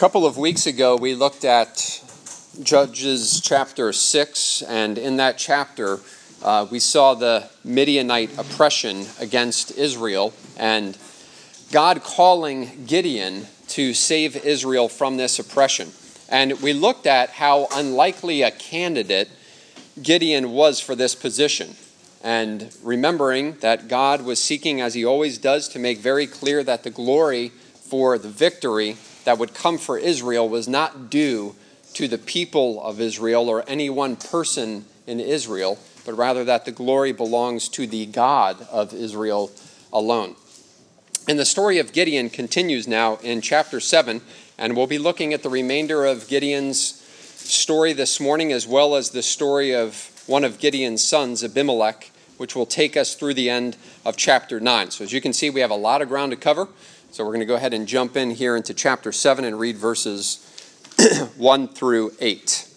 couple of weeks ago, we looked at Judges chapter 6, and in that chapter, uh, we saw the Midianite oppression against Israel and God calling Gideon to save Israel from this oppression. And we looked at how unlikely a candidate Gideon was for this position. And remembering that God was seeking, as he always does, to make very clear that the glory for the victory that would come for Israel was not due to the people of Israel or any one person in Israel, but rather that the glory belongs to the God of Israel alone. And the story of Gideon continues now in chapter 7, and we'll be looking at the remainder of Gideon's story this morning, as well as the story of one of Gideon's sons, Abimelech, which will take us through the end of chapter 9. So, as you can see, we have a lot of ground to cover. So we're going to go ahead and jump in here into chapter 7 and read verses 1 through 8.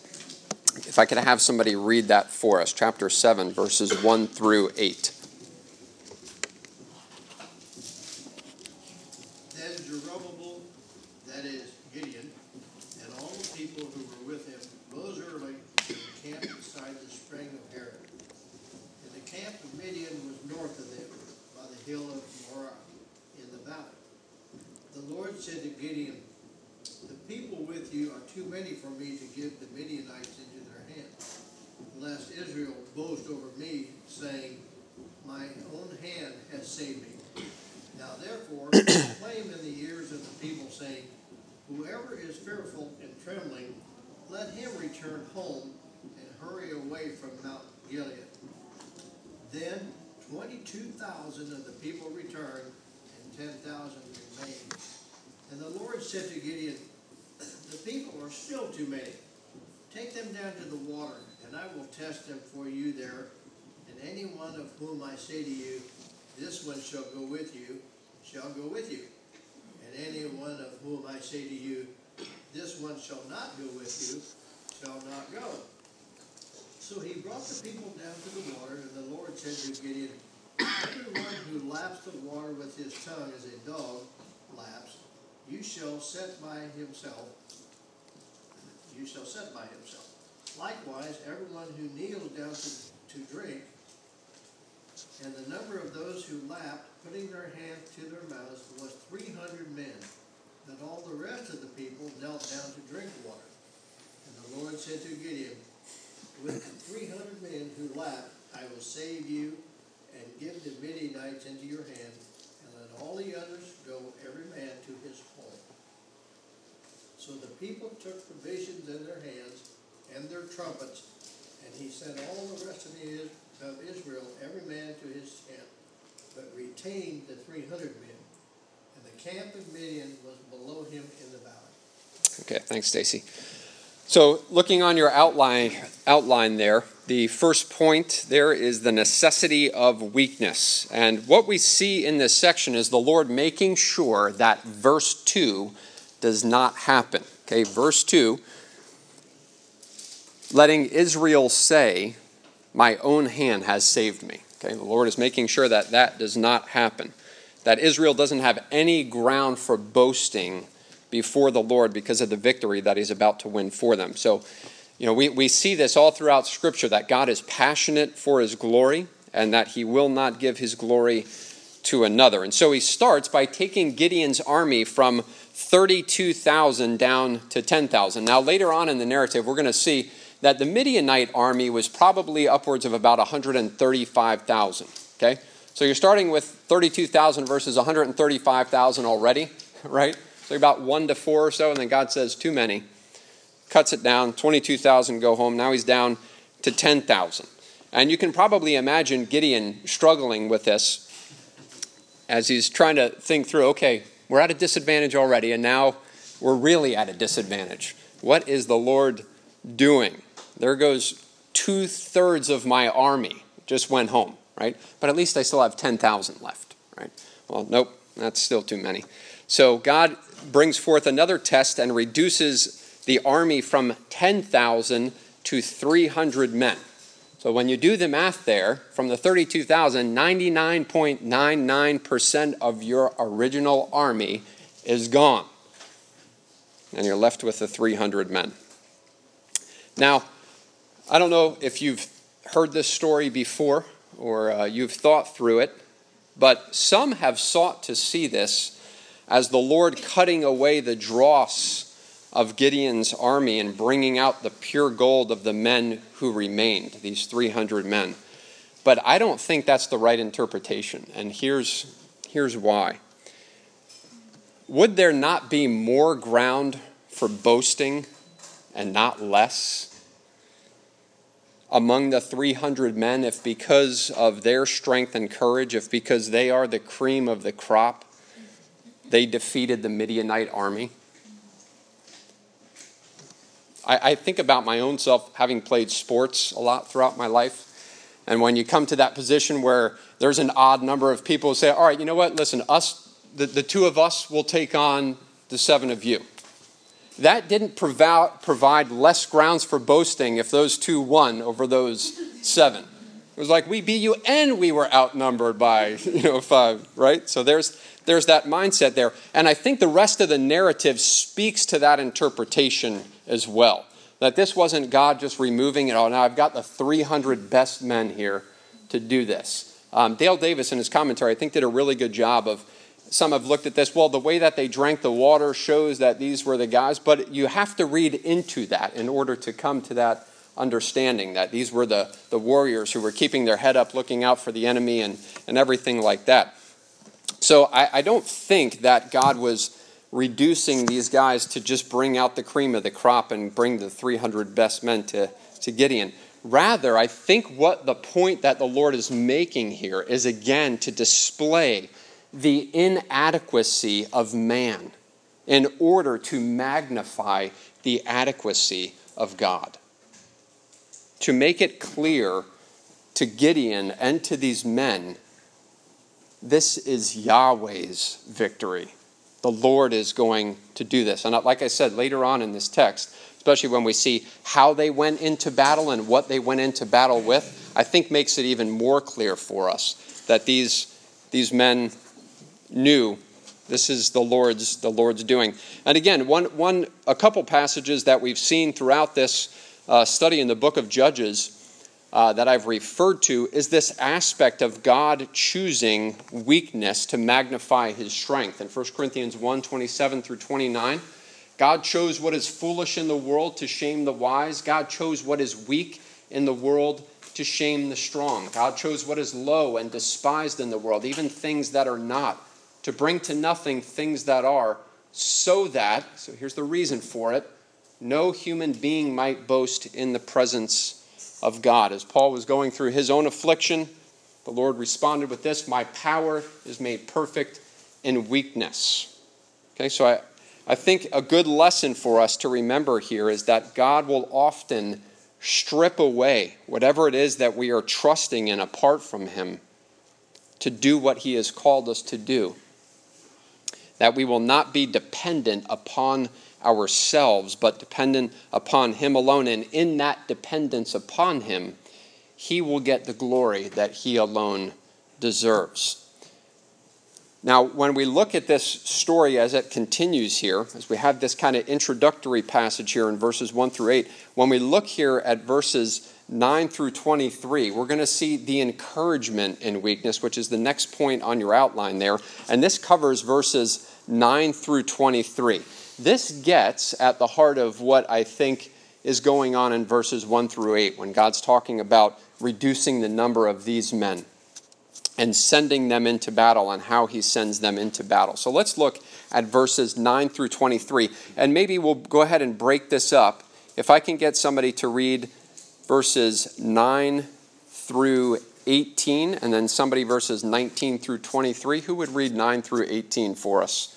If I could have somebody read that for us, chapter 7, verses 1 through 8. Gideon, The people with you are too many for me to give the Midianites into their hands, lest Israel boast over me, saying, My own hand has saved me. Now therefore, proclaim in the ears of the people, saying, Whoever is fearful and trembling, let him return home and hurry away from Mount Gilead. Then 22,000 of the people returned, and 10,000 remained. And the Lord said to Gideon, The people are still too many. Take them down to the water, and I will test them for you there. And any one of whom I say to you, This one shall go with you, shall go with you. And any one of whom I say to you, This one shall not go with you, shall not go. So he brought the people down to the water, and the Lord said to Gideon, Everyone who laps the water with his tongue as a dog laps, you shall set by himself, you shall set by himself. Likewise, everyone who kneels down to, to drink, and the number of those who lapped, putting their hands to their mouths, was three hundred men. But all the rest of the people knelt down to drink water. And the Lord said to Gideon, With the three hundred men who lapped, I will save you and give the Midianites into your hand, and let all the others go every man to his so the people took provisions in their hands and their trumpets, and he sent all the rest of, the, of Israel, every man to his tent, but retained the three hundred men. And the camp of Midian was below him in the valley. Okay, thanks, Stacy. So, looking on your outline, outline there, the first point there is the necessity of weakness. And what we see in this section is the Lord making sure that verse 2 does not happen. Okay, verse 2 letting Israel say, My own hand has saved me. Okay, the Lord is making sure that that does not happen. That Israel doesn't have any ground for boasting before the Lord because of the victory that He's about to win for them. So, you know, we, we see this all throughout Scripture that God is passionate for His glory and that He will not give His glory to another. And so He starts by taking Gideon's army from 32,000 down to 10,000. Now, later on in the narrative, we're going to see that the Midianite army was probably upwards of about 135,000. Okay? So you're starting with 32,000 versus 135,000 already, right? So you're about one to four or so, and then God says, too many. Cuts it down, 22,000 go home. Now he's down to 10,000. And you can probably imagine Gideon struggling with this as he's trying to think through okay, we're at a disadvantage already, and now we're really at a disadvantage. What is the Lord doing? There goes two thirds of my army just went home, right? But at least I still have 10,000 left, right? Well, nope, that's still too many. So God brings forth another test and reduces the army from 10,000 to 300 men. So when you do the math there, from the 32,000, 99.99% of your original army is gone. and you're left with the 300 men. Now, I don't know if you've heard this story before or uh, you've thought through it, but some have sought to see this as the Lord cutting away the dross of Gideon's army and bringing out the pure gold of the men who remained, these 300 men. But I don't think that's the right interpretation, and here's, here's why. Would there not be more ground for boasting and not less among the 300 men if because of their strength and courage, if because they are the cream of the crop, they defeated the Midianite army? I, I think about my own self having played sports a lot throughout my life. And when you come to that position where there's an odd number of people who say, all right, you know what, listen, us, the, the two of us will take on the seven of you. That didn't provide, provide less grounds for boasting if those two won over those seven. It was like we beat you and we were outnumbered by, you know, five, right? So there's there's that mindset there. And I think the rest of the narrative speaks to that interpretation as well. That this wasn't God just removing it all. Now I've got the 300 best men here to do this. Um, Dale Davis, in his commentary, I think did a really good job of. Some have looked at this. Well, the way that they drank the water shows that these were the guys, but you have to read into that in order to come to that understanding that these were the, the warriors who were keeping their head up, looking out for the enemy, and, and everything like that. So I, I don't think that God was reducing these guys to just bring out the cream of the crop and bring the 300 best men to, to Gideon. Rather, I think what the point that the Lord is making here is again to display the inadequacy of man in order to magnify the adequacy of God. To make it clear to Gideon and to these men this is Yahweh's victory the Lord is going to do this. And like I said later on in this text, especially when we see how they went into battle and what they went into battle with, I think makes it even more clear for us that these, these men knew this is the Lord's the Lord's doing. And again, one, one a couple passages that we've seen throughout this uh, study in the book of Judges uh, that I've referred to is this aspect of God choosing weakness to magnify his strength. In 1 Corinthians 1 27 through 29, God chose what is foolish in the world to shame the wise. God chose what is weak in the world to shame the strong. God chose what is low and despised in the world, even things that are not, to bring to nothing things that are, so that, so here's the reason for it, no human being might boast in the presence of God. As Paul was going through his own affliction, the Lord responded with this My power is made perfect in weakness. Okay, so I, I think a good lesson for us to remember here is that God will often strip away whatever it is that we are trusting in apart from Him to do what He has called us to do. That we will not be dependent upon ourselves, but dependent upon Him alone. And in that dependence upon Him, He will get the glory that He alone deserves. Now, when we look at this story as it continues here, as we have this kind of introductory passage here in verses 1 through 8, when we look here at verses 9 through 23, we're going to see the encouragement in weakness, which is the next point on your outline there. And this covers verses 9 through 23. This gets at the heart of what I think is going on in verses 1 through 8 when God's talking about reducing the number of these men and sending them into battle and how he sends them into battle. So let's look at verses 9 through 23. And maybe we'll go ahead and break this up. If I can get somebody to read verses 9 through 18 and then somebody verses 19 through 23, who would read 9 through 18 for us?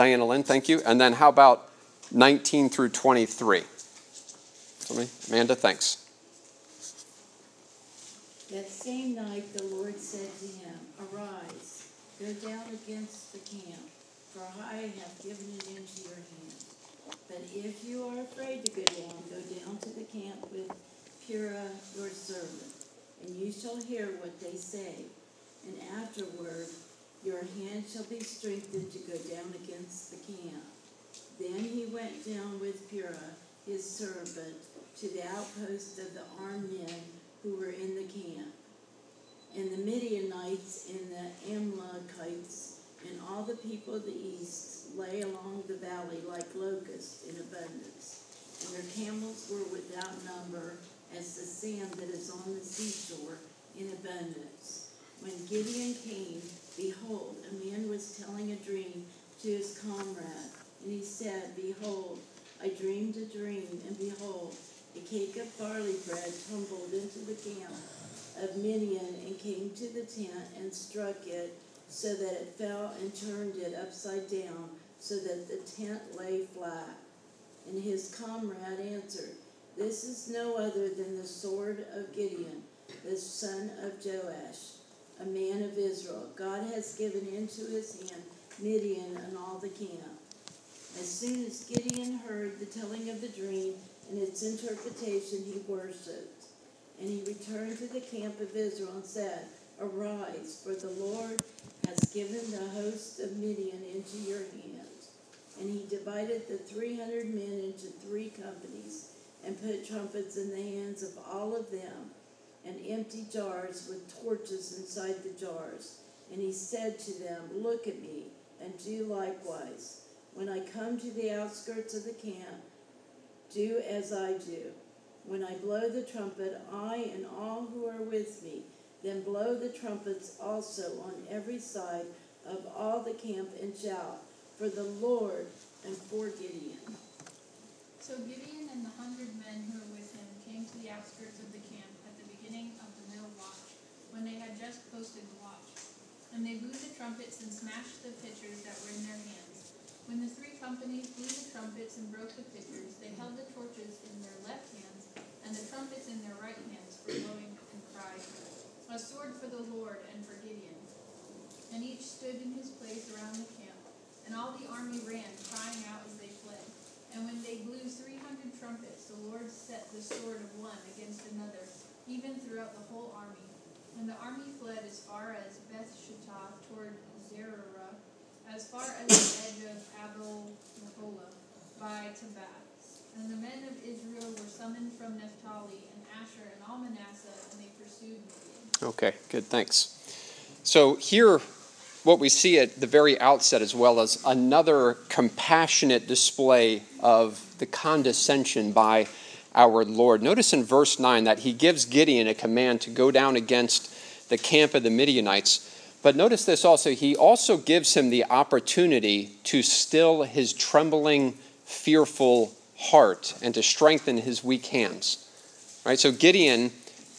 Diana Lynn, thank you. And then how about 19 through 23? Somebody? Amanda, thanks. That same night the Lord said to him, Arise, go down against the camp, for I have given it into your hand. But if you are afraid to go down, go down to the camp with Purah your servant, and you shall hear what they say. And afterward your hand shall be strengthened to go down against the camp. Then he went down with Purah, his servant, to the outpost of the armed men who were in the camp. And the Midianites and the Amalekites and all the people of the east lay along the valley like locusts in abundance, and their camels were without number as the sand that is on the seashore in abundance. When Gideon came, behold, a man was telling a dream to his comrade, and he said, Behold, I dreamed a dream, and behold, a cake of barley bread tumbled into the camp of Midian and came to the tent and struck it so that it fell and turned it upside down so that the tent lay flat. And his comrade answered, This is no other than the sword of Gideon, the son of Joash, a man of Israel. God has given into his hand Midian and all the camp. As soon as Gideon heard the telling of the dream and its interpretation, he worshipped. And he returned to the camp of Israel and said, Arise, for the Lord has given the host of Midian into your hand. And he divided the three hundred men into three companies, and put trumpets in the hands of all of them, and empty jars with torches inside the jars. And he said to them, Look at me, and do likewise. When I come to the outskirts of the camp, do as I do. When I blow the trumpet, I and all who are with me, then blow the trumpets also on every side of all the camp and shout for the Lord and for Gideon. So Gideon and the hundred men who were with him came to the outskirts of the camp at the beginning of the middle watch, when they had just posted the watch. And they blew the trumpets and smashed the pitchers that were in their hands. When the three companies blew the trumpets and broke the pitchers, they held the torches in their left hands and the trumpets in their right hands for blowing and cried, A sword for the Lord and for Gideon. And each stood in his place around the camp, and all the army ran, crying out as they fled. And when they blew three hundred trumpets, the Lord set the sword of one against another, even throughout the whole army. And the army fled as far as Beth Shittah toward Zererah, as far as the edge of Abel Meholah by Tabbath. And the men of Israel were summoned from Naphtali and Asher and all Manasseh, and they pursued Midian. Okay, good, thanks. So here, what we see at the very outset, as well as another compassionate display of the condescension by our Lord. Notice in verse 9 that he gives Gideon a command to go down against the camp of the Midianites. But notice this also, he also gives him the opportunity to still his trembling, fearful heart and to strengthen his weak hands. Right? So Gideon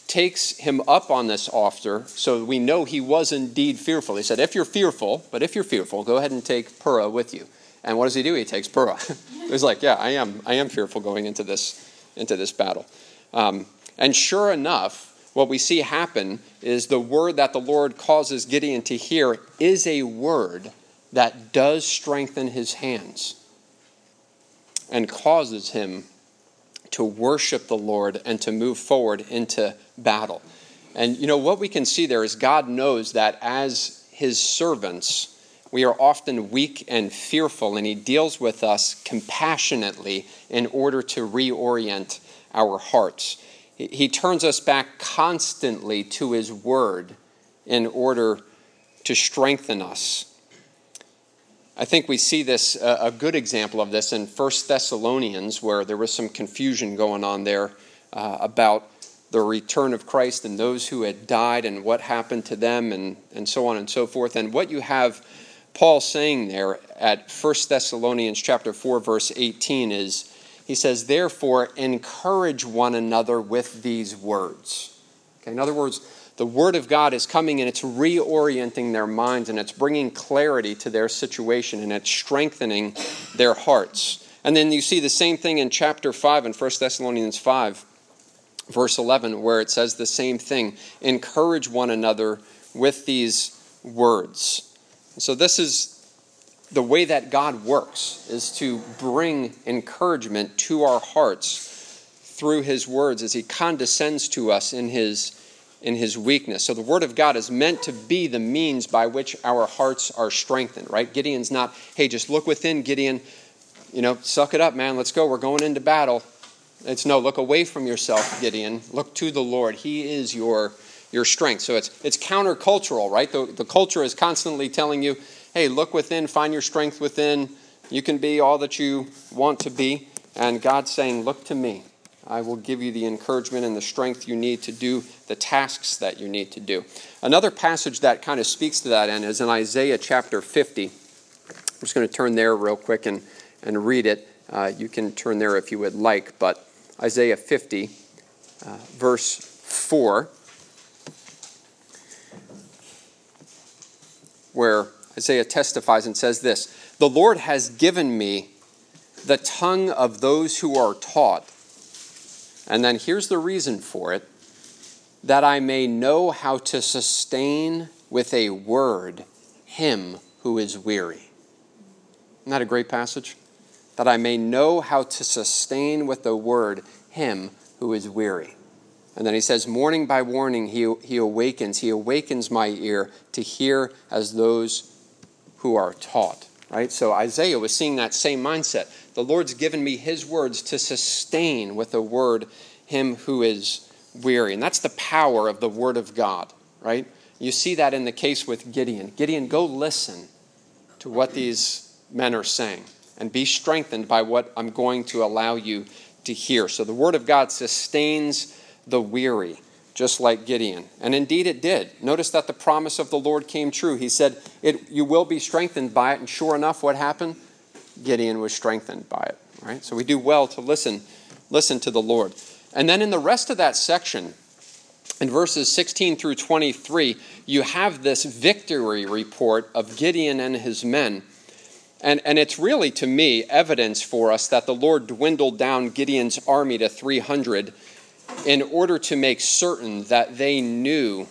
takes him up on this offer, so we know he was indeed fearful. He said, If you're fearful, but if you're fearful, go ahead and take Purah with you. And what does he do? He takes Purah. He's like, Yeah, I am, I am fearful going into this, into this battle. Um, and sure enough, what we see happen is the word that the Lord causes Gideon to hear is a word that does strengthen his hands and causes him to worship the Lord and to move forward into battle. And you know what we can see there is God knows that as his servants, we are often weak and fearful, and he deals with us compassionately in order to reorient our hearts. He turns us back constantly to his word in order to strengthen us. I think we see this a good example of this in 1 Thessalonians, where there was some confusion going on there uh, about the return of Christ and those who had died and what happened to them and, and so on and so forth. And what you have Paul saying there at 1 Thessalonians chapter 4 verse 18 is he says therefore encourage one another with these words. Okay, in other words, the word of God is coming and it's reorienting their minds and it's bringing clarity to their situation and it's strengthening their hearts. And then you see the same thing in chapter 5 in 1 Thessalonians 5 verse 11, where it says the same thing encourage one another with these words. So, this is the way that God works, is to bring encouragement to our hearts through his words as he condescends to us in his in his weakness. So the word of God is meant to be the means by which our hearts are strengthened, right? Gideon's not, hey, just look within, Gideon, you know, suck it up, man. Let's go. We're going into battle. It's no, look away from yourself, Gideon. Look to the Lord. He is your your strength. So it's it's countercultural, right? The, the culture is constantly telling you, hey, look within, find your strength within. You can be all that you want to be. And God's saying, look to me. I will give you the encouragement and the strength you need to do the tasks that you need to do. Another passage that kind of speaks to that end is in Isaiah chapter 50. I'm just going to turn there real quick and, and read it. Uh, you can turn there if you would like, but Isaiah 50, uh, verse 4, where Isaiah testifies and says this The Lord has given me the tongue of those who are taught. And then here's the reason for it that I may know how to sustain with a word him who is weary. Isn't that a great passage? That I may know how to sustain with a word him who is weary. And then he says, Morning by morning he, he awakens. He awakens my ear to hear as those who are taught. Right? So Isaiah was seeing that same mindset. The Lord's given me his words to sustain with a word him who is weary. And that's the power of the word of God, right? You see that in the case with Gideon. Gideon, go listen to what these men are saying and be strengthened by what I'm going to allow you to hear. So the word of God sustains the weary, just like Gideon. And indeed it did. Notice that the promise of the Lord came true. He said, it, You will be strengthened by it. And sure enough, what happened? Gideon was strengthened by it. Right? So we do well to listen, listen to the Lord. And then in the rest of that section, in verses 16 through 23, you have this victory report of Gideon and his men. And, and it's really, to me, evidence for us that the Lord dwindled down Gideon's army to 300 in order to make certain that they knew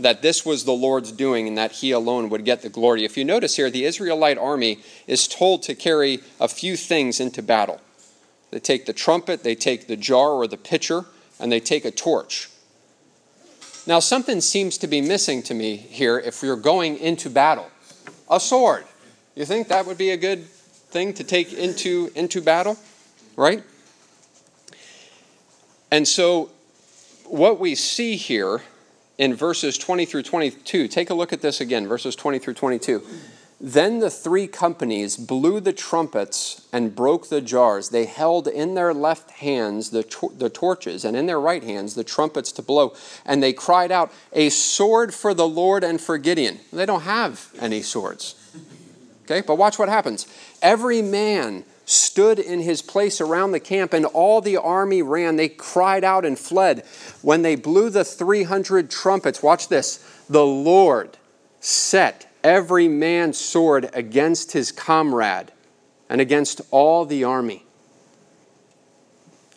that this was the Lord's doing and that he alone would get the glory. If you notice here, the Israelite army is told to carry a few things into battle. They take the trumpet, they take the jar or the pitcher, and they take a torch. Now, something seems to be missing to me here if you're going into battle. A sword. You think that would be a good thing to take into, into battle? Right? And so, what we see here in verses 20 through 22, take a look at this again, verses 20 through 22. Then the three companies blew the trumpets and broke the jars. They held in their left hands the, tor- the torches, and in their right hands the trumpets to blow. And they cried out, A sword for the Lord and for Gideon. They don't have any swords. Okay, but watch what happens. Every man stood in his place around the camp, and all the army ran. They cried out and fled. When they blew the 300 trumpets, watch this the Lord set every man's sword against his comrade and against all the army.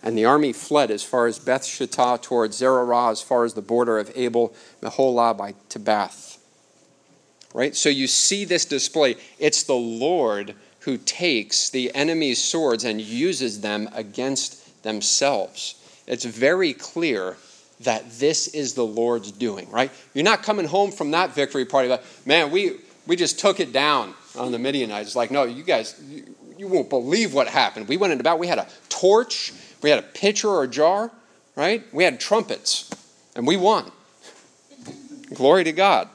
And the army fled as far as Beth Shittah towards Zererah, as far as the border of Abel Meholah by Tabbath. Right? So you see this display. It's the Lord who takes the enemy's swords and uses them against themselves. It's very clear that this is the Lord's doing, right? You're not coming home from that victory party like, man, we, we just took it down on the Midianites. It's like, no, you guys, you, you won't believe what happened. We went into battle. We had a torch, we had a pitcher or a jar, right? We had trumpets, and we won. Glory to God.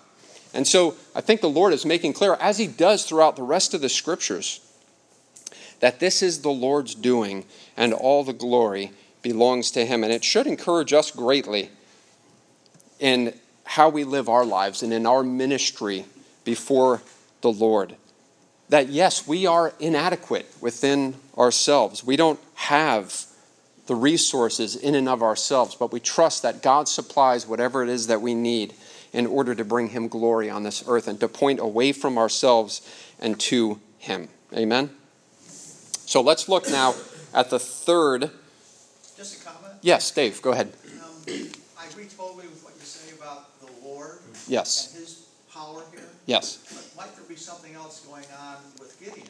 And so I think the Lord is making clear, as He does throughout the rest of the scriptures, that this is the Lord's doing and all the glory belongs to Him. And it should encourage us greatly in how we live our lives and in our ministry before the Lord. That yes, we are inadequate within ourselves. We don't have the resources in and of ourselves, but we trust that God supplies whatever it is that we need in order to bring Him glory on this earth and to point away from ourselves and to Him. Amen? So let's look now at the third. Just a comment? Yes, Dave, go ahead. Um, I agree totally with what you say about the Lord Yes, and his power here. yes, But might there be something else going on with Gideon?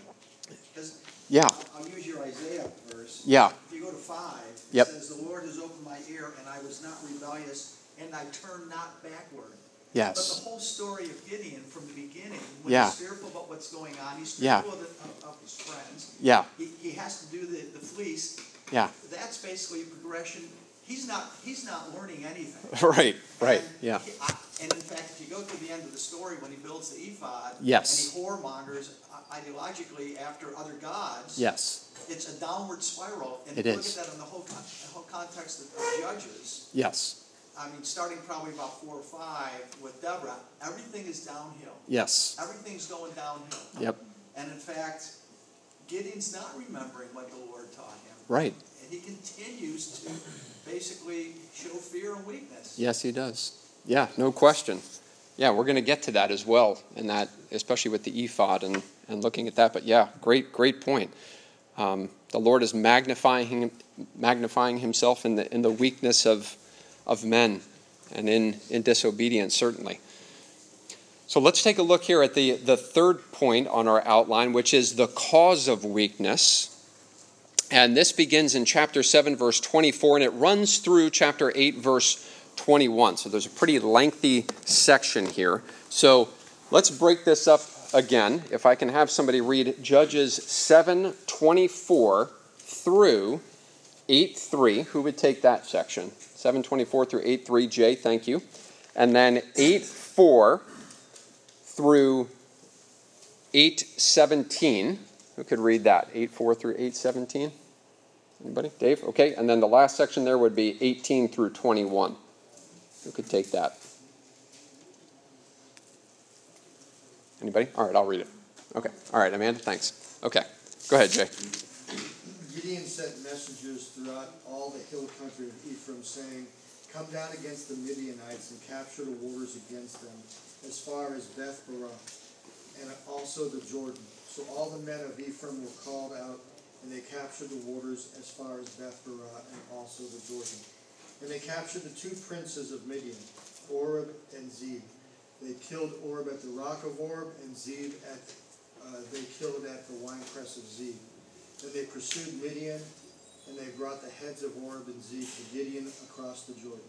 Because yeah, I'll use your Isaiah verse. yeah, If you go to five, it Yep. says, "The Lord has opened my ear, and I was not rebellious, and I turned not backward." But the whole story of Gideon from the beginning, when Yeah. he's fearful about what's going on, he's Yeah. fearful of, the- of, of his friends. Yeah, He, he has to do the, the fleece. yeah. That's basically a progression. He's not, he's not learning anything. Right, right, And yeah. he- I- And in fact, if you go to the end of the story, when he builds the ephod. Yes. And he whoremongers uh, ideologically after other gods. Yes, It's a downward spiral. And It if you is. look at that in the whole, con- the whole context of Judges, yes, I mean, starting probably about four or five with Deborah, everything is downhill. yes. Everything's going downhill. Yep, And in fact, Gideon's not remembering what the Lord taught him. right. And he continues to basically show fear and weakness. Yes, he does. Yeah, no question. Yeah, we're going to get to that as well, and that, especially with the ephod and, and looking at that. But yeah, great, great point. Um, the Lord is magnifying, magnifying himself in the, in the weakness of, of men and in, in disobedience, certainly. So let's take a look here at the, the third point on our outline, which is the cause of weakness. And this begins in chapter 7, verse 24, and it runs through chapter 8, verse 21. So there's a pretty lengthy section here. So let's break this up again. If I can have somebody read Judges 7, 24 through 8, 3. Who would take that section? 724 through 8, 3. Jay, thank you. And then 8, 4 through 817. Who could read that? 8 4 through 817? Anybody? Dave? Okay. And then the last section there would be 18 through 21. Who could take that? Anybody? All right, I'll read it. Okay. All right, Amanda, thanks. Okay. Go ahead, Jay. Gideon sent messengers throughout all the hill country of Ephraim, saying, Come down against the Midianites and capture the waters against them, as far as Beth Barah, and also the Jordan. So all the men of Ephraim were called out, and they captured the waters as far as Beth Barah and also the Jordan. And they captured the two princes of Midian, Oreb and Zeb. They killed Oreb at the rock of Oreb, and Zeb at uh, they killed at the winepress of Zeb. Then they pursued Midian, and they brought the heads of Oreb and Zeb to Gideon across the Jordan.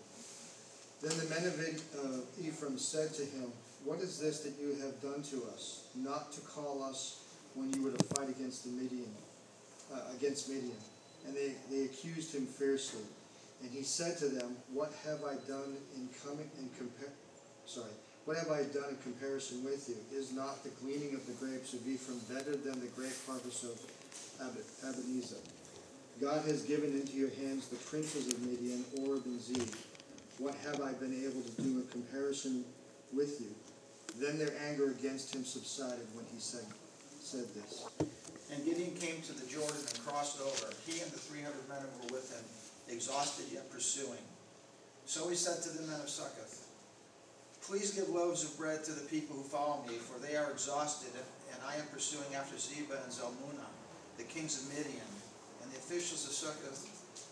Then the men of uh, Ephraim said to him, What is this that you have done to us, not to call us when you were to fight against the Midian, uh, against Midian? And they, they accused him fiercely. And he said to them, What have I done in coming in compare? Sorry, what have I done in comparison with you? Is not the gleaning of the grapes of Ephraim better than the grape harvest of Abiezer? God has given into your hands the princes of Midian, Oreb and Zeb. What have I been able to do in comparison with you? Then their anger against him subsided when he said, said this. And Gideon came to the Jordan and crossed over, he and the three hundred men who were with him, exhausted yet pursuing. So he said to the men of Succoth, Please give loaves of bread to the people who follow me, for they are exhausted, and I am pursuing after Zebah and Zalmunna, the kings of Midian. And the officials of Succoth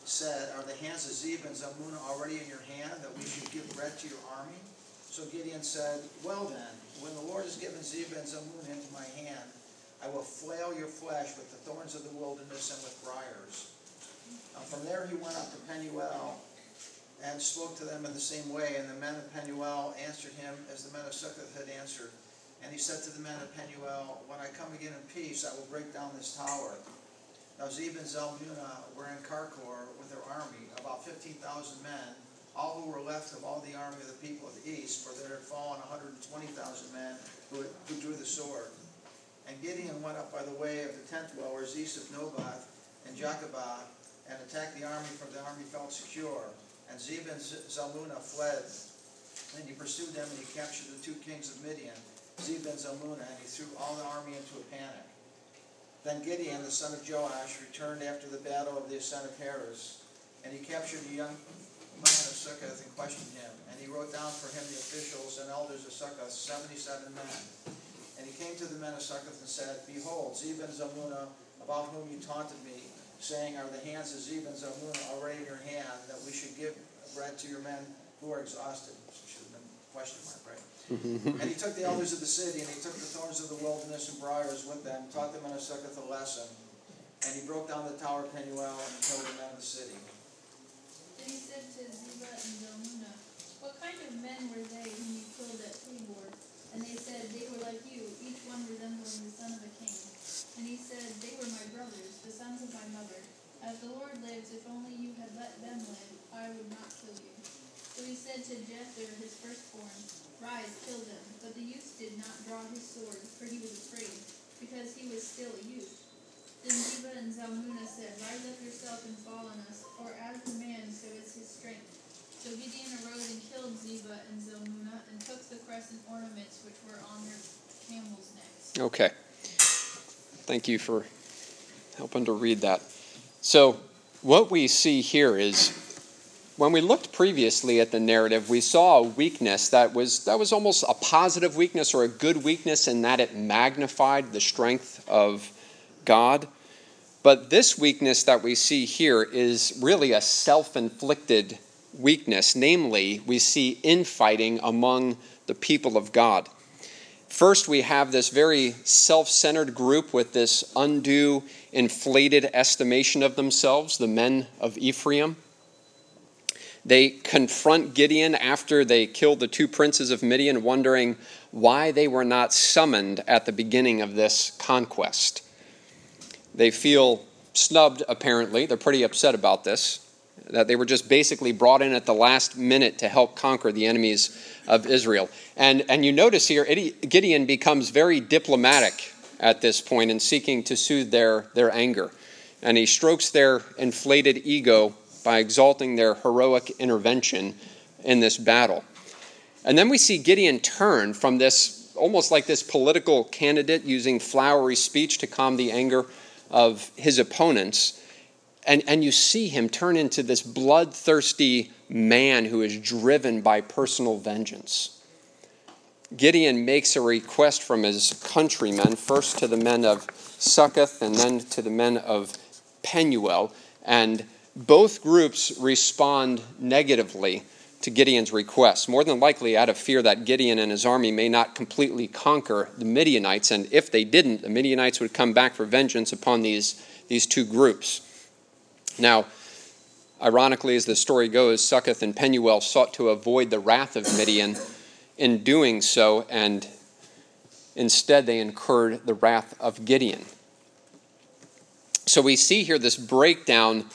said, Are the hands of Zebah and Zalmunna already in your hand, that we should give bread to your army? So Gideon said, Well then, when the Lord has given Zebah and Zalmunna into my hand, I will flail your flesh with the thorns of the wilderness and with briars. Uh, from there he went up to Penuel and spoke to them in the same way. And the men of Penuel answered him as the men of Succoth had answered. And he said to the men of Penuel, When I come again in peace, I will break down this tower. Now Zeb and Zalmunna were in Karkor with their army, about fifteen thousand men, all who were left of all the army of the people of the east, for there had fallen one hundred and twenty thousand men who, had, who drew the sword. And Gideon went up by the way of the tent dwellers east of Nobath and Jochebah, and attacked the army, for the army felt secure. And Zeb and Zalmunna fled, and he pursued them, and he captured the two kings of Midian, Zeb and Zalmunna, and he threw all the army into a panic. Then Gideon, the son of Joash, returned after the battle of the ascent of Heres, and he captured a young man of Succoth and questioned him. And he wrote down for him the officials and elders of Succoth, seventy-seven men. And he came to the men of Succoth and said, Behold, Zeb and Zalmunna, about whom you taunted me, saying, Are the hands of Zeb and Zalmunna already in your hand, that we should give bread to your men who are exhausted? Should have been question mark, right? Mm-hmm. And he took the elders of the city, and he took the thorns of the wilderness and briars with them, taught them men a Succoth a lesson. And he broke down the tower of Penuel and killed the men of the city. Then he said to Zebah and Zalmunna, What kind of men were they whom you killed at Tabor? And they said, They were like you, each one resembling the son of a king. And And he said, They were my brothers, the sons of my mother. As the Lord lives, if only you had let them live, I would not kill you. So he said to Jether, his firstborn, Rise, kill them. But the youth did not draw his sword, for he was afraid, because he was still a youth. Then Zebah and Zalmunna said, Rise up yourself and fall on us, for as the man, so is his strength. So Gideon arose and killed Zebah and Zalmunna, and took the crescent ornaments which were on their camels' necks. Okay. Thank you for helping to read that. So, what we see here is when we looked previously at the narrative, we saw a weakness that was that was almost a positive weakness or a good weakness in that it magnified the strength of God. But this weakness that we see here is really a self-inflicted weakness. Namely, we see infighting among the people of God. First, we have this very self centered group with this undue, inflated estimation of themselves, the men of Ephraim. They confront Gideon after they kill the two princes of Midian, wondering why they were not summoned at the beginning of this conquest. They feel snubbed, apparently. They're pretty upset about this, that they were just basically brought in at the last minute to help conquer the enemies of Israel. And, and you notice here, Gideon becomes very diplomatic at this point in seeking to soothe their, their anger. And he strokes their inflated ego by exalting their heroic intervention in this battle. And then we see Gideon turn from this almost like this political candidate using flowery speech to calm the anger of his opponents. And, and you see him turn into this bloodthirsty man who is driven by personal vengeance. Gideon makes a request from his countrymen, first to the men of Succoth and then to the men of Penuel, and both groups respond negatively to Gideon's request, more than likely out of fear that Gideon and his army may not completely conquer the Midianites, and if they didn't, the Midianites would come back for vengeance upon these, these two groups. Now, ironically, as the story goes, Succoth and Penuel sought to avoid the wrath of Midian in doing so, and instead they incurred the wrath of Gideon. So we see here this breakdown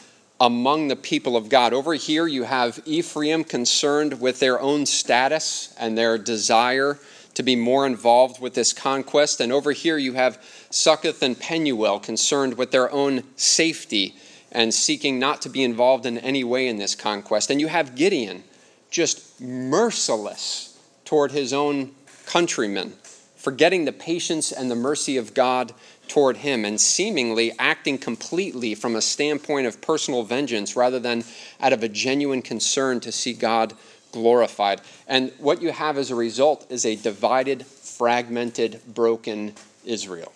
among the people of God. Over here, you have Ephraim concerned with their own status and their desire to be more involved with this conquest. And over here, you have Succoth and Penuel concerned with their own safety and seeking not to be involved in any way in this conquest. And you have Gideon just merciless toward his own countrymen, forgetting the patience and the mercy of God toward him and seemingly acting completely from a standpoint of personal vengeance rather than out of a genuine concern to see God glorified. And what you have as a result is a divided, fragmented, broken Israel.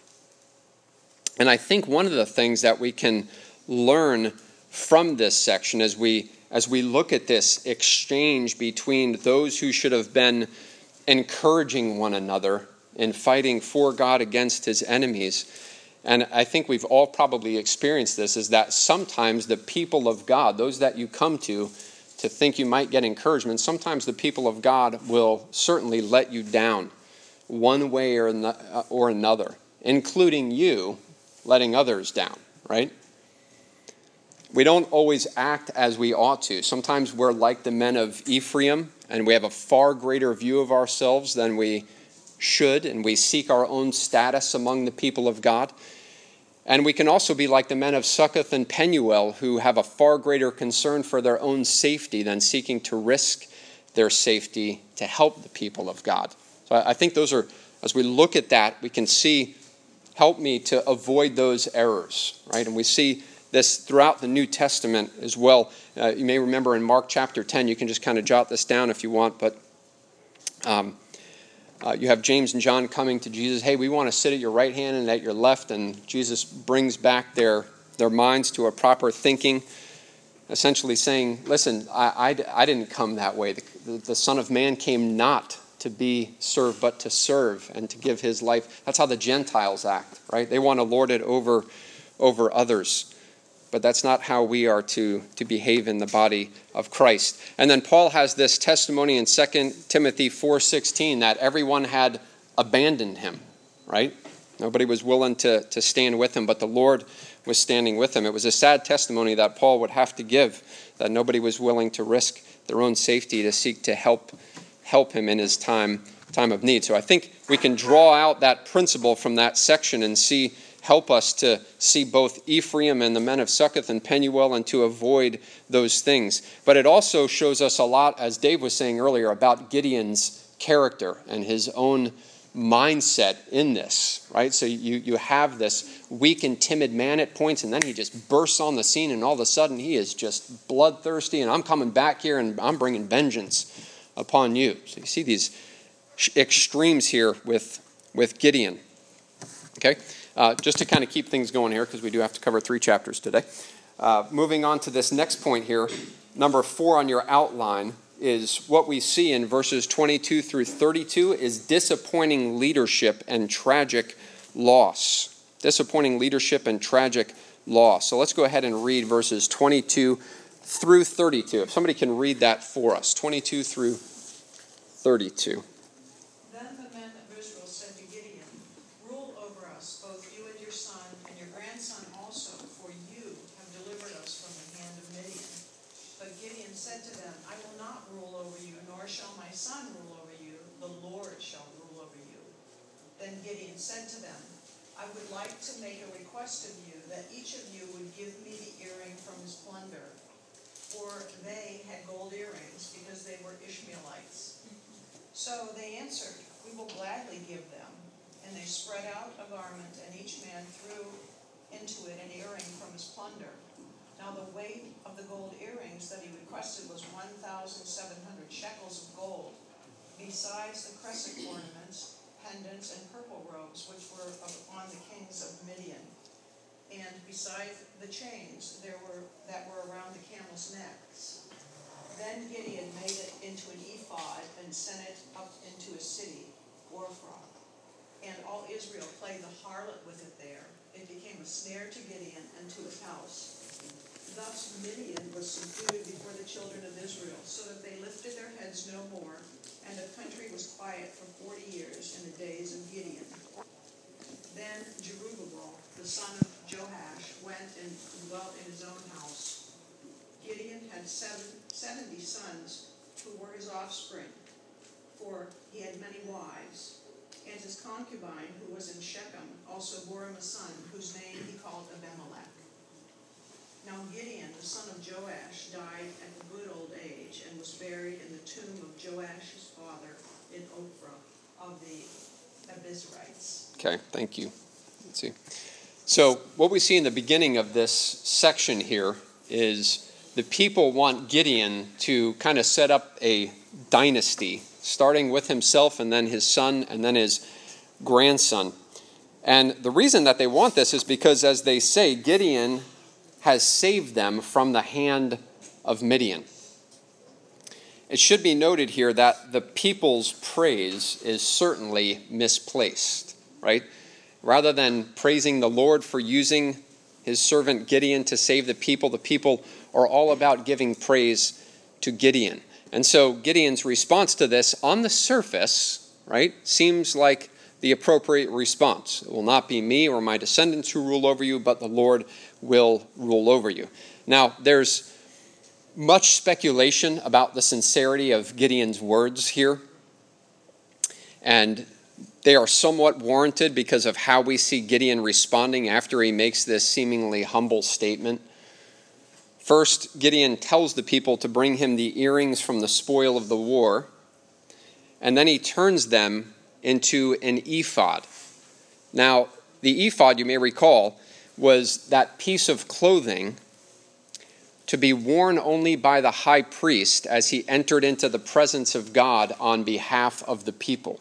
And I think one of the things that we can learn from this section as we as we look at this exchange between those who should have been encouraging one another in fighting for God against his enemies. And I think we've all probably experienced this is that sometimes the people of God, those that you come to to think you might get encouragement, sometimes the people of God will certainly let you down one way or, or another, including you letting others down, right? We don't always act as we ought to. Sometimes we're like the men of Ephraim, and we have a far greater view of ourselves than we should, and we seek our own status among the people of God. And we can also be like the men of Succoth and Penuel, who have a far greater concern for their own safety than seeking to risk their safety to help the people of God. So I think those are, as we look at that, we can see, help me to avoid those errors, right? And we see this throughout the New Testament as well. Uh, you may remember in Mark chapter 10, you can just kind of jot this down if you want, but. Um, uh, you have James and John coming to Jesus, hey, we want to sit at your right hand and at your left, and Jesus brings back their, their minds to a proper thinking, essentially saying, listen, I, I, I didn't come that way. The, the, the Son of Man came not to be served, but to serve and to give his life. That's how the Gentiles act, right? They want to lord it over, over others but that's not how we are to, to behave in the body of Christ. And then Paul has this testimony in 2 Timothy 4:16 that everyone had abandoned him, right? Nobody was willing to, to stand with him, but the Lord was standing with him. It was a sad testimony that Paul would have to give that nobody was willing to risk their own safety to seek to help help him in his time time of need. So I think we can draw out that principle from that section and see help us to see both Ephraim and the men of Succoth and Penuel and to avoid those things. But it also shows us a lot, as Dave was saying earlier, about Gideon's character and his own mindset in this, right? So you, you have this weak and timid man at points, and then he just bursts on the scene, and all of a sudden he is just bloodthirsty, and I'm coming back here and I'm bringing vengeance upon you. So you see these extremes here with, with Gideon. Okay? Uh, just to kind of keep things going here, because we do have to cover three chapters today. Uh, moving on to this next point here, number four on your outline is what we see in verses 22 through 32 is disappointing leadership and tragic loss. Disappointing leadership and tragic loss. So let's go ahead and read verses 22 through 32. If somebody can read that for us 22 through 32. Request of you that each of you would give me the earring from his plunder. For they had gold earrings because they were Ishmaelites. So they answered, We will gladly give them. And they spread out a garment, and each man threw into it an earring from his plunder. Now the weight of the gold earrings that he requested was 1,700 shekels of gold, besides the crescent ornaments, pendants, and purple robes which were upon the kings of Midian and beside the chains there were that were around the camels' necks. Then Gideon made it into an ephod and sent it up into a city, Ophrah. And all Israel played the harlot with it there. It became a snare to Gideon and to his house. Thus Midian was subdued before the children of Israel, so that they lifted their heads no more, and the country was quiet for forty years in the days of Gideon. Then Jerubbaal, the son of Joash, went and dwelt in his own house. Gideon had seven, 70 sons who were his offspring, for he had many wives. And his concubine, who was in Shechem, also bore him a son, whose name he called Abimelech. Now Gideon, the son of Joash, died at a good old age and was buried in the tomb of Joash's father in Ophrah of the Abiezrites. Okay, thank you. Let's see. So, what we see in the beginning of this section here is the people want Gideon to kind of set up a dynasty, starting with himself and then his son and then his grandson. And the reason that they want this is because, as they say, Gideon has saved them from the hand of Midian. It should be noted here that the people's praise is certainly misplaced, right? Rather than praising the Lord for using his servant Gideon to save the people, the people are all about giving praise to Gideon. And so Gideon's response to this, on the surface, right, seems like the appropriate response. It will not be me or my descendants who rule over you, but the Lord will rule over you. Now, there's much speculation about the sincerity of Gideon's words here. And they are somewhat warranted because of how we see Gideon responding after he makes this seemingly humble statement. First, Gideon tells the people to bring him the earrings from the spoil of the war, and then he turns them into an ephod. Now, the ephod, you may recall, was that piece of clothing to be worn only by the high priest as he entered into the presence of God on behalf of the people.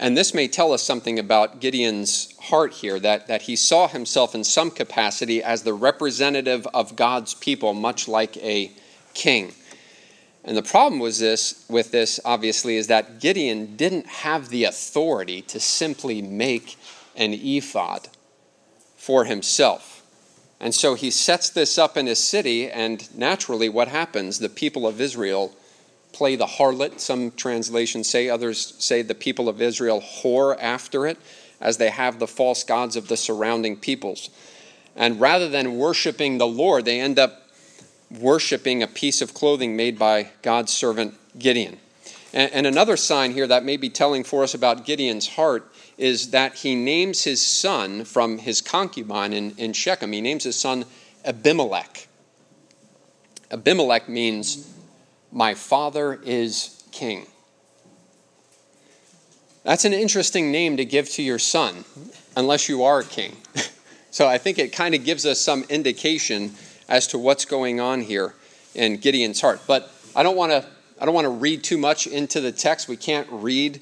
And this may tell us something about Gideon's heart here that, that he saw himself in some capacity as the representative of God's people, much like a king. And the problem was this with this, obviously, is that Gideon didn't have the authority to simply make an ephod for himself. And so he sets this up in his city, and naturally, what happens? The people of Israel play the harlot, some translations say. Others say the people of Israel whore after it, as they have the false gods of the surrounding peoples. And rather than worshiping the Lord, they end up worshiping a piece of clothing made by God's servant Gideon. And, and another sign here that may be telling for us about Gideon's heart is that he names his son from his concubine in, in Shechem. He names his son Abimelech. Abimelech means, My father is king. That's an interesting name to give to your son, unless you are a king. so I think it kind of gives us some indication as to what's going on here in Gideon's heart. But I don't want to I don't want to read too much into the text. We can't read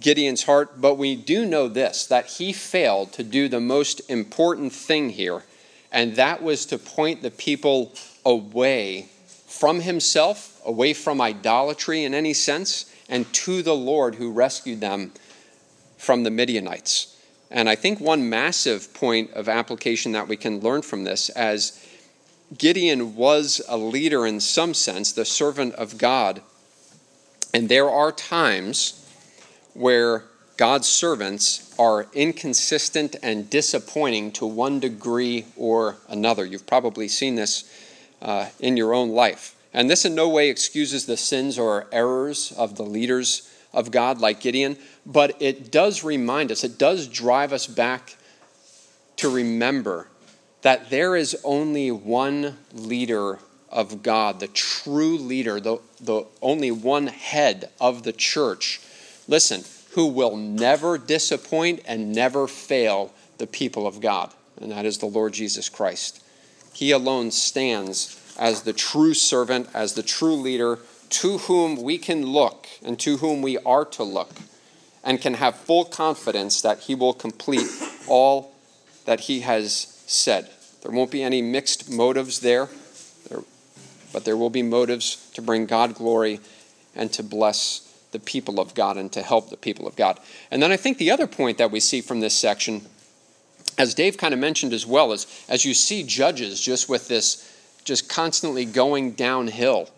Gideon's heart, but we do know this that he failed to do the most important thing here, and that was to point the people away from himself, away from idolatry in any sense, and to the Lord who rescued them from the Midianites. And I think one massive point of application that we can learn from this as Gideon was a leader in some sense, the servant of God. And there are times where God's servants are inconsistent and disappointing to one degree or another. You've probably seen this uh, in your own life. And this in no way excuses the sins or errors of the leaders of God, like Gideon, but it does remind us, it does drive us back to remember that there is only one leader of God, the true leader, the, the only one head of the church. Listen, who will never disappoint and never fail the people of God, and that is the Lord Jesus Christ. He alone stands as the true servant, as the true leader, to whom we can look and to whom we are to look, and can have full confidence that He will complete all that He has said. There won't be any mixed motives there, but there will be motives to bring God glory and to bless the people of God and to help the people of God. And then I think the other point that we see from this section, as Dave kind of mentioned as well, is as you see judges just with this, just constantly going downhill,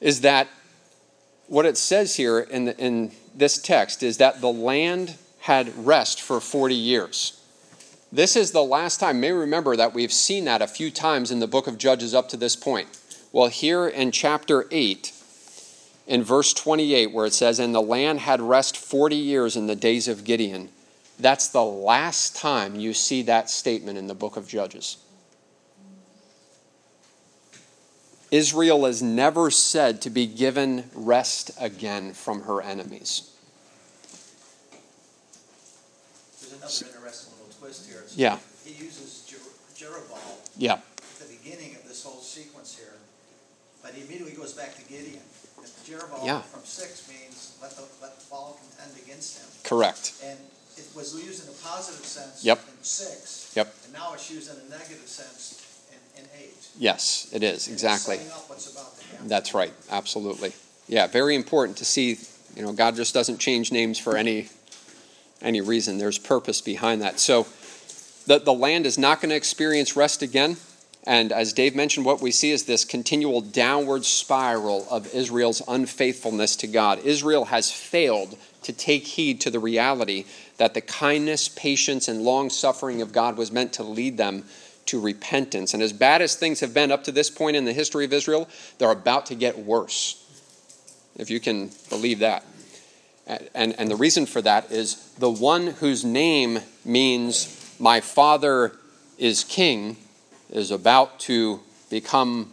is that what it says here in, the, in this text is that the land had rest for 40 years. This is the last time, may remember that we've seen that a few times in the book of Judges up to this point. Well, here in chapter 8, in verse 28, where it says, And the land had rest 40 years in the days of Gideon, that's the last time you see that statement in the book of Judges. Israel is never said to be given rest again from her enemies. There's another interesting little twist here. It's- Yeah. He uses Jer- Jerubbaal Yeah, at the beginning of this whole sequence here, but he immediately goes back to Gideon. And Jerubbaal Yeah. from six means let the, let Baal contend against him. correct. And it was used in a positive sense Yep. in six. Yep. And now it's used in a negative sense in, in eight. Yes, it is, exactly. Setting up what's about to. That's right, absolutely. Yeah, very important to see, you know, God just doesn't change names for any any reason. There's purpose behind that. So the, the land is not going to experience rest again. And as Dave mentioned, what we see is this continual downward spiral of Israel's unfaithfulness to God. Israel has failed to take heed to the reality that the kindness, patience, and long suffering of God was meant to lead them to repentance. And as bad as things have been up to this point in the history of Israel, they're about to get worse, if you can believe that. And, and the reason for that is the one whose name means my father is king is about to become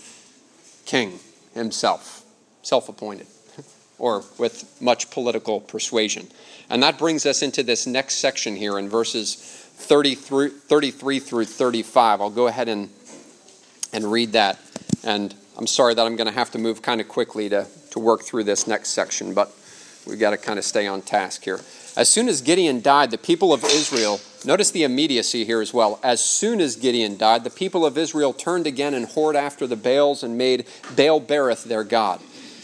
king himself, self appointed, or with much political persuasion. And that brings us into this next section here in verses 33, 33 through 35. I'll go ahead and, and read that. And I'm sorry that I'm going to have to move kind of quickly to, to work through this next section, but we've got to kind of stay on task here. As soon as Gideon died, the people of Israel, notice the immediacy here as well. As soon as Gideon died, the people of Israel turned again and whored after the Baals and made Baal Berith their God.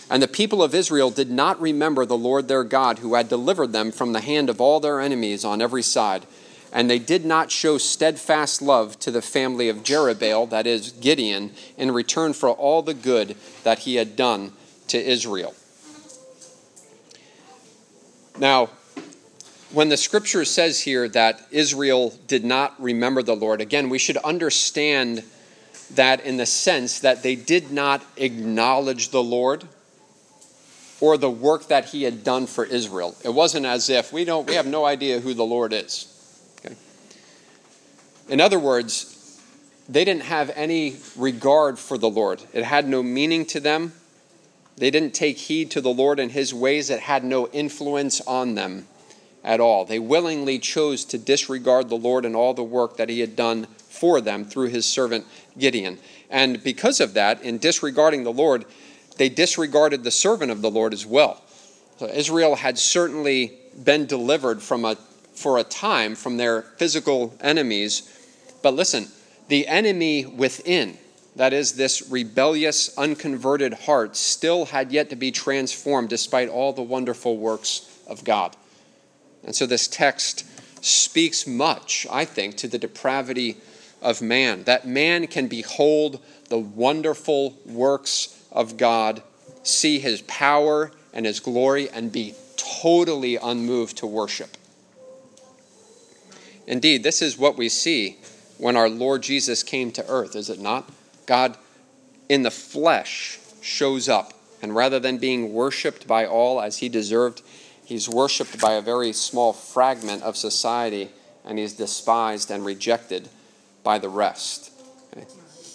And the people of Israel did not remember the Lord their God, who had delivered them from the hand of all their enemies on every side. And they did not show steadfast love to the family of Jerubbaal, that is, Gideon, in return for all the good that he had done to Israel. Now, when the scripture says here that Israel did not remember the Lord, again, we should understand that in the sense that they did not acknowledge the Lord or the work that he had done for Israel. It wasn't as if we don't we have no idea who the Lord is. In other words, they didn't have any regard for the Lord. It had no meaning to them. They didn't take heed to the Lord and his ways. It had no influence on them at all. They willingly chose to disregard the Lord and all the work that he had done for them through his servant Gideon. And because of that, in disregarding the Lord, they disregarded the servant of the Lord as well. So Israel had certainly been delivered from a, for a time from their physical enemies. But listen, the enemy within, that is, this rebellious, unconverted heart, still had yet to be transformed despite all the wonderful works of God. And so this text speaks much, I think, to the depravity of man, that man can behold the wonderful works of God, see his power and his glory, and be totally unmoved to worship. Indeed, this is what we see when our Lord Jesus came to earth, is it not? God in the flesh shows up, and rather than being worshiped by all as he deserved, he's worshiped by a very small fragment of society, and he's despised and rejected by the rest. Okay.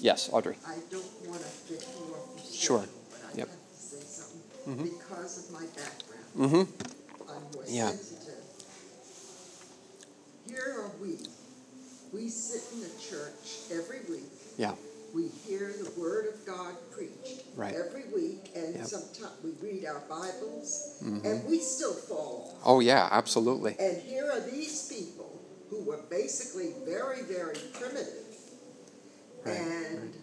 Yes, Audrey. I don't want to get you off the Sure. but I Yep. have to say something. Mhm. Because of my background, Mm-hmm. I'm more Yeah. sensitive. Here are we. We sit in the church every week. Yeah. We hear the word of God preached Right. every week, and Yep. sometimes we read our Bibles, Mhm. and we still fall. Oh, yeah, absolutely. And here are these people who were basically very, very primitive. Right, And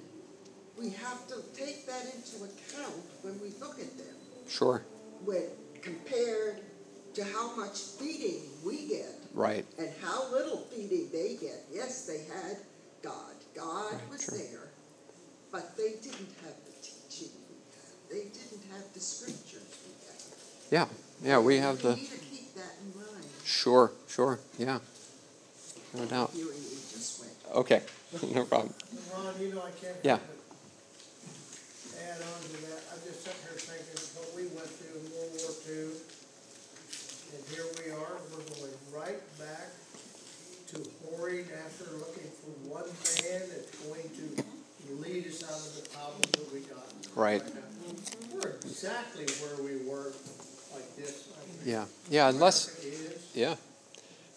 we have to take that into account when we look at them, Sure. when compared to how much feeding we get Right. and how little feeding they get. Yes, they had God. God Right, was true. there, but they didn't have the teaching we have. They didn't have the scriptures we have. Yeah. Yeah, we And have the. Need to keep that in mind. Sure, sure. Yeah. No doubt. Hearing you just went. Okay. no problem. Ron, you know, I can't. Yeah. Add on to that, I'm just sitting here thinking what we went through in World War II. And here we are, we're going right back to whoring after looking for one man that's going to lead us out of the problem that we got. Right. We're exactly where we were like this. Yeah. Yeah, unless. Yeah.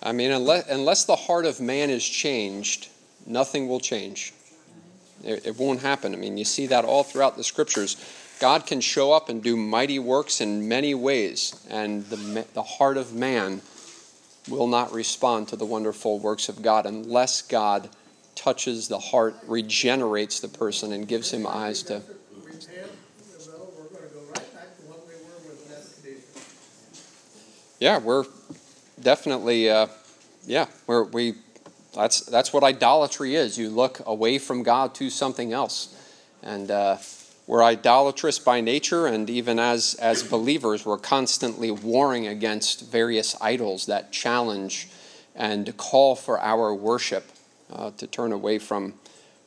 I mean, unless, unless the heart of man is changed, nothing will change. It, it won't happen. I mean, you see that all throughout the scriptures. God can show up and do mighty works in many ways, and the, the heart of man will not respond to the wonderful works of God unless God touches the heart, regenerates the person, and gives him eyes to. Yeah, we're definitely, uh, yeah, we're, we. That's that's what idolatry is. You look away from God to something else, and uh, we're idolatrous by nature. And even as as believers, we're constantly warring against various idols that challenge and call for our worship uh, to turn away from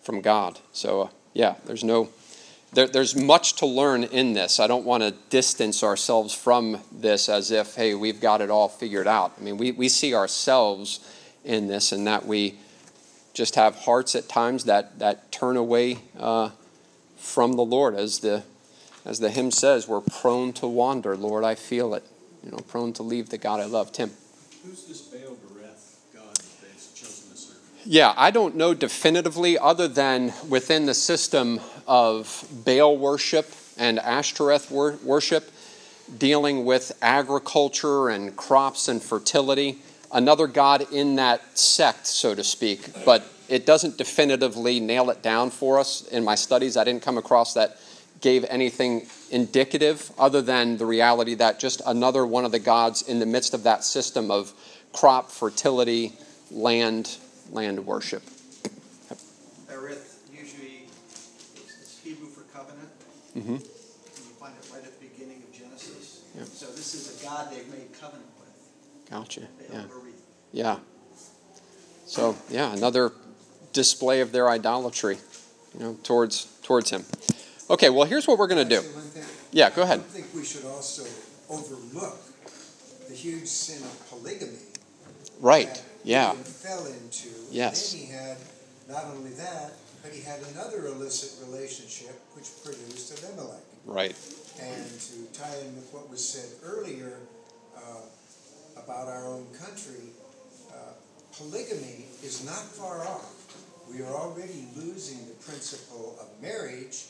from God. So uh, yeah, there's no there, there's much to learn in this. I don't want to distance ourselves from this as if, hey, we've got it all figured out. I mean, we, we see ourselves in this and that we just have hearts at times that, that turn away uh, from the Lord. As the, as the hymn says, we're prone to wander. Lord, I feel it. You know, prone to leave the God I love. Tim. Who's this Baal Berith God that they've chosen to serve? Yeah, I don't know definitively, other than within the system of Baal worship and Ashtoreth wor- worship, dealing with agriculture and crops and fertility. Another god in that sect, so to speak, but it doesn't definitively nail it down for us. In my studies, I didn't come across that gave anything indicative other than the reality that just another one of the gods in the midst of that system of crop, fertility, land, land worship. Berith usually is Hebrew for covenant. Mm-hmm. You find it right at the beginning of Genesis. Yeah. So this is a God they've made covenant with. Gotcha. Baal Yeah. Yeah. So yeah, another display of their idolatry, you know, towards towards him. Okay, well here's what we're do. Actually, one thing, Yeah, go ahead. I think we should also overlook the huge sin of polygamy. Right. Yeah. Fell into. Yes. And he had, not only that, but he had another illicit relationship which produced Abimelech. Right. And to tie in with what was said earlier uh, about our own country, uh, polygamy is not far off. We are already losing the principle of marriage.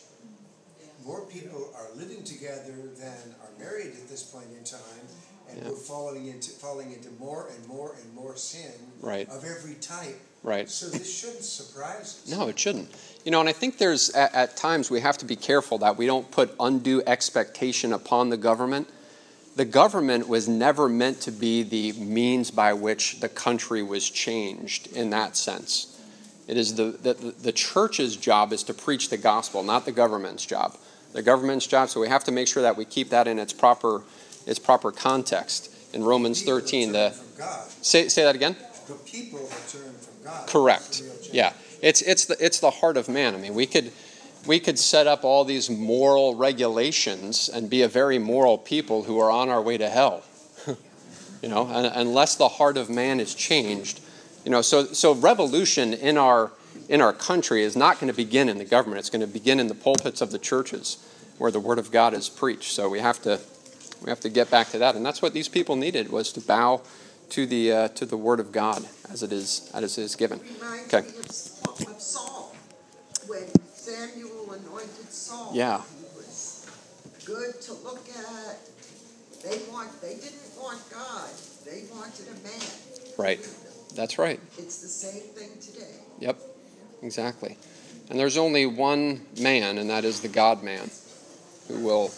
More people are living together than are married at this point in time, and Yeah. we're falling into falling into more and more and more sin Right. of every type. Right. So this shouldn't surprise us. No, it shouldn't. You know, and I think there's at, at times we have to be careful that we don't put undue expectation upon the government. The government was never meant to be the means by which the country was changed in that sense. It is the, the, the church's job is to preach the gospel, not the government's job. The government's job, so we have to make sure that we keep that in its proper, its proper context. In Romans 13, the, say, say that again? The people that turn from God. Correct. That's the real change. Yeah, it's it's the it's the heart of man. I mean, we could we could set up all these moral regulations and be a very moral people who are on our way to hell. you know, unless the heart of man is changed, you know. So so revolution in our in our country is not going to begin in the government. It's going to begin in the pulpits of the churches where the word of God is preached. So we have to we have to get back to that, and that's what these people needed was to bow to the uh, to the word of God as it is as it is given. Okay. of Saul, when Samuel anointed Saul. Yeah. He was good to look at. They want, they didn't want God, they wanted a man. Right. That's right. It's the same thing today. Yep. Exactly. And there's only one man, and that is the God man, who will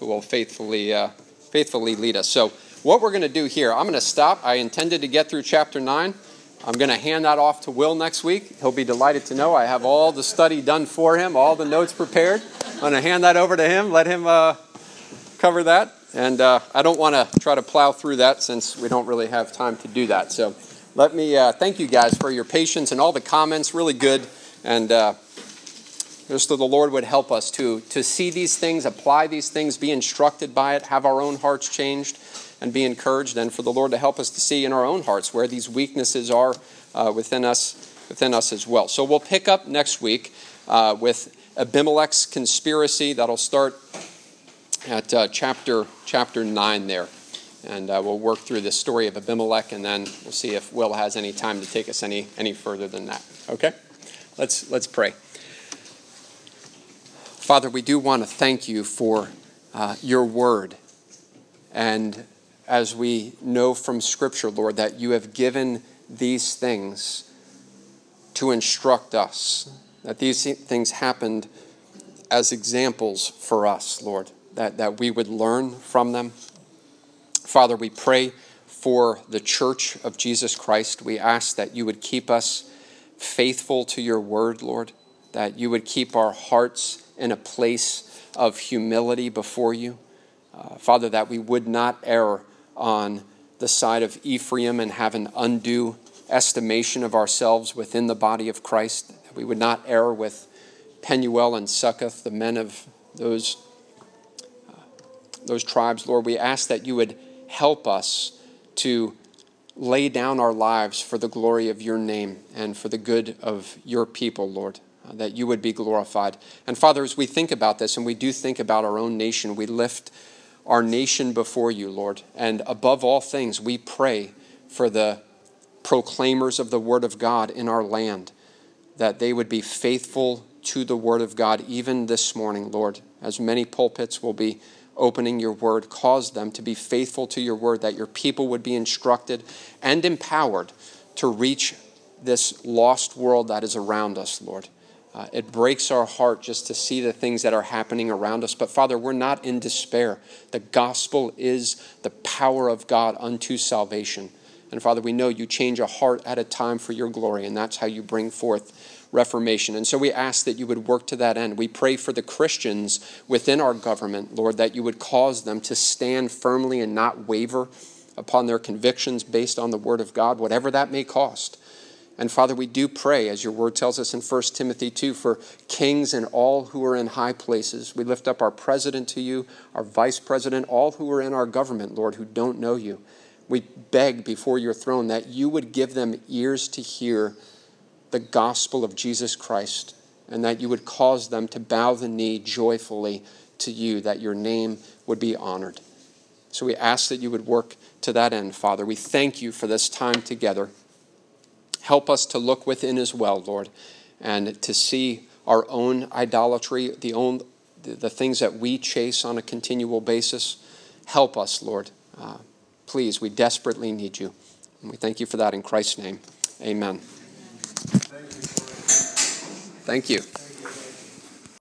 who will faithfully uh, faithfully lead us. So what we're going to do here, I'm going to stop. I intended to get through chapter nine. I'm going to hand that off to Will next week. He'll be delighted to know I have all the study done for him, all the notes prepared. I'm going to hand that over to him. Let him uh, cover that. And uh, I don't want to try to plow through that since we don't really have time to do that. So let me uh, thank you guys for your patience and all the comments. Really good. And uh, just that the Lord would help us to, to see these things, apply these things, be instructed by it, have our own hearts changed, and be encouraged. And for the Lord to help us to see in our own hearts where these weaknesses are uh, within us, within us as well. So we'll pick up next week uh, with Abimelech's conspiracy. That'll start at uh, chapter chapter nine there, and uh, we'll work through the story of Abimelech, and then we'll see if Will has any time to take us any any further than that. Okay, let's let's pray. Father, we do want to thank you for uh, your word, and as we know from Scripture, Lord, that you have given these things to instruct us, that these things happened as examples for us, Lord, that, that we would learn from them. Father, we pray for the church of Jesus Christ. We ask that you would keep us faithful to your word, Lord, that you would keep our hearts in a place of humility before you. Uh, Father, that we would not err on the side of Ephraim and have an undue estimation of ourselves within the body of Christ, we would not err with Penuel and Succoth, the men of those, uh, those tribes, Lord, we ask that you would help us to lay down our lives for the glory of your name and for the good of your people, Lord, uh, that you would be glorified. And Father, as we think about this and we do think about our own nation, we lift our nation before you, Lord. And above all things, we pray for the proclaimers of the word of God in our land, that they would be faithful to the Word of God even this morning, Lord. As many pulpits will be opening your Word, cause them to be faithful to your Word, that your people would be instructed and empowered to reach this lost world that is around us, Lord. Uh, it breaks our heart just to see the things that are happening around us. But Father, we're not in despair. The gospel is the power of God unto salvation. And Father, we know you change a heart at a time for your glory, and that's how you bring forth reformation. And so we ask that you would work to that end. We pray for the Christians within our government, Lord, that you would cause them to stand firmly and not waver upon their convictions based on the Word of God, whatever that may cost. And Father, we do pray, as your word tells us in 1 Timothy 2, for kings and all who are in high places. We lift up our president to you, our vice president, all who are in our government, Lord, who don't know you. We beg before your throne that you would give them ears to hear the gospel of Jesus Christ and that you would cause them to bow the knee joyfully to you, that your name would be honored. So we ask that you would work to that end, Father. We thank you for this time together. Help us to look within as well, Lord, and to see our own idolatry, the, own, the things that we chase on a continual basis. Help us, Lord. Uh, please, we desperately need you. And we thank you for that in Christ's name. Amen. Thank you.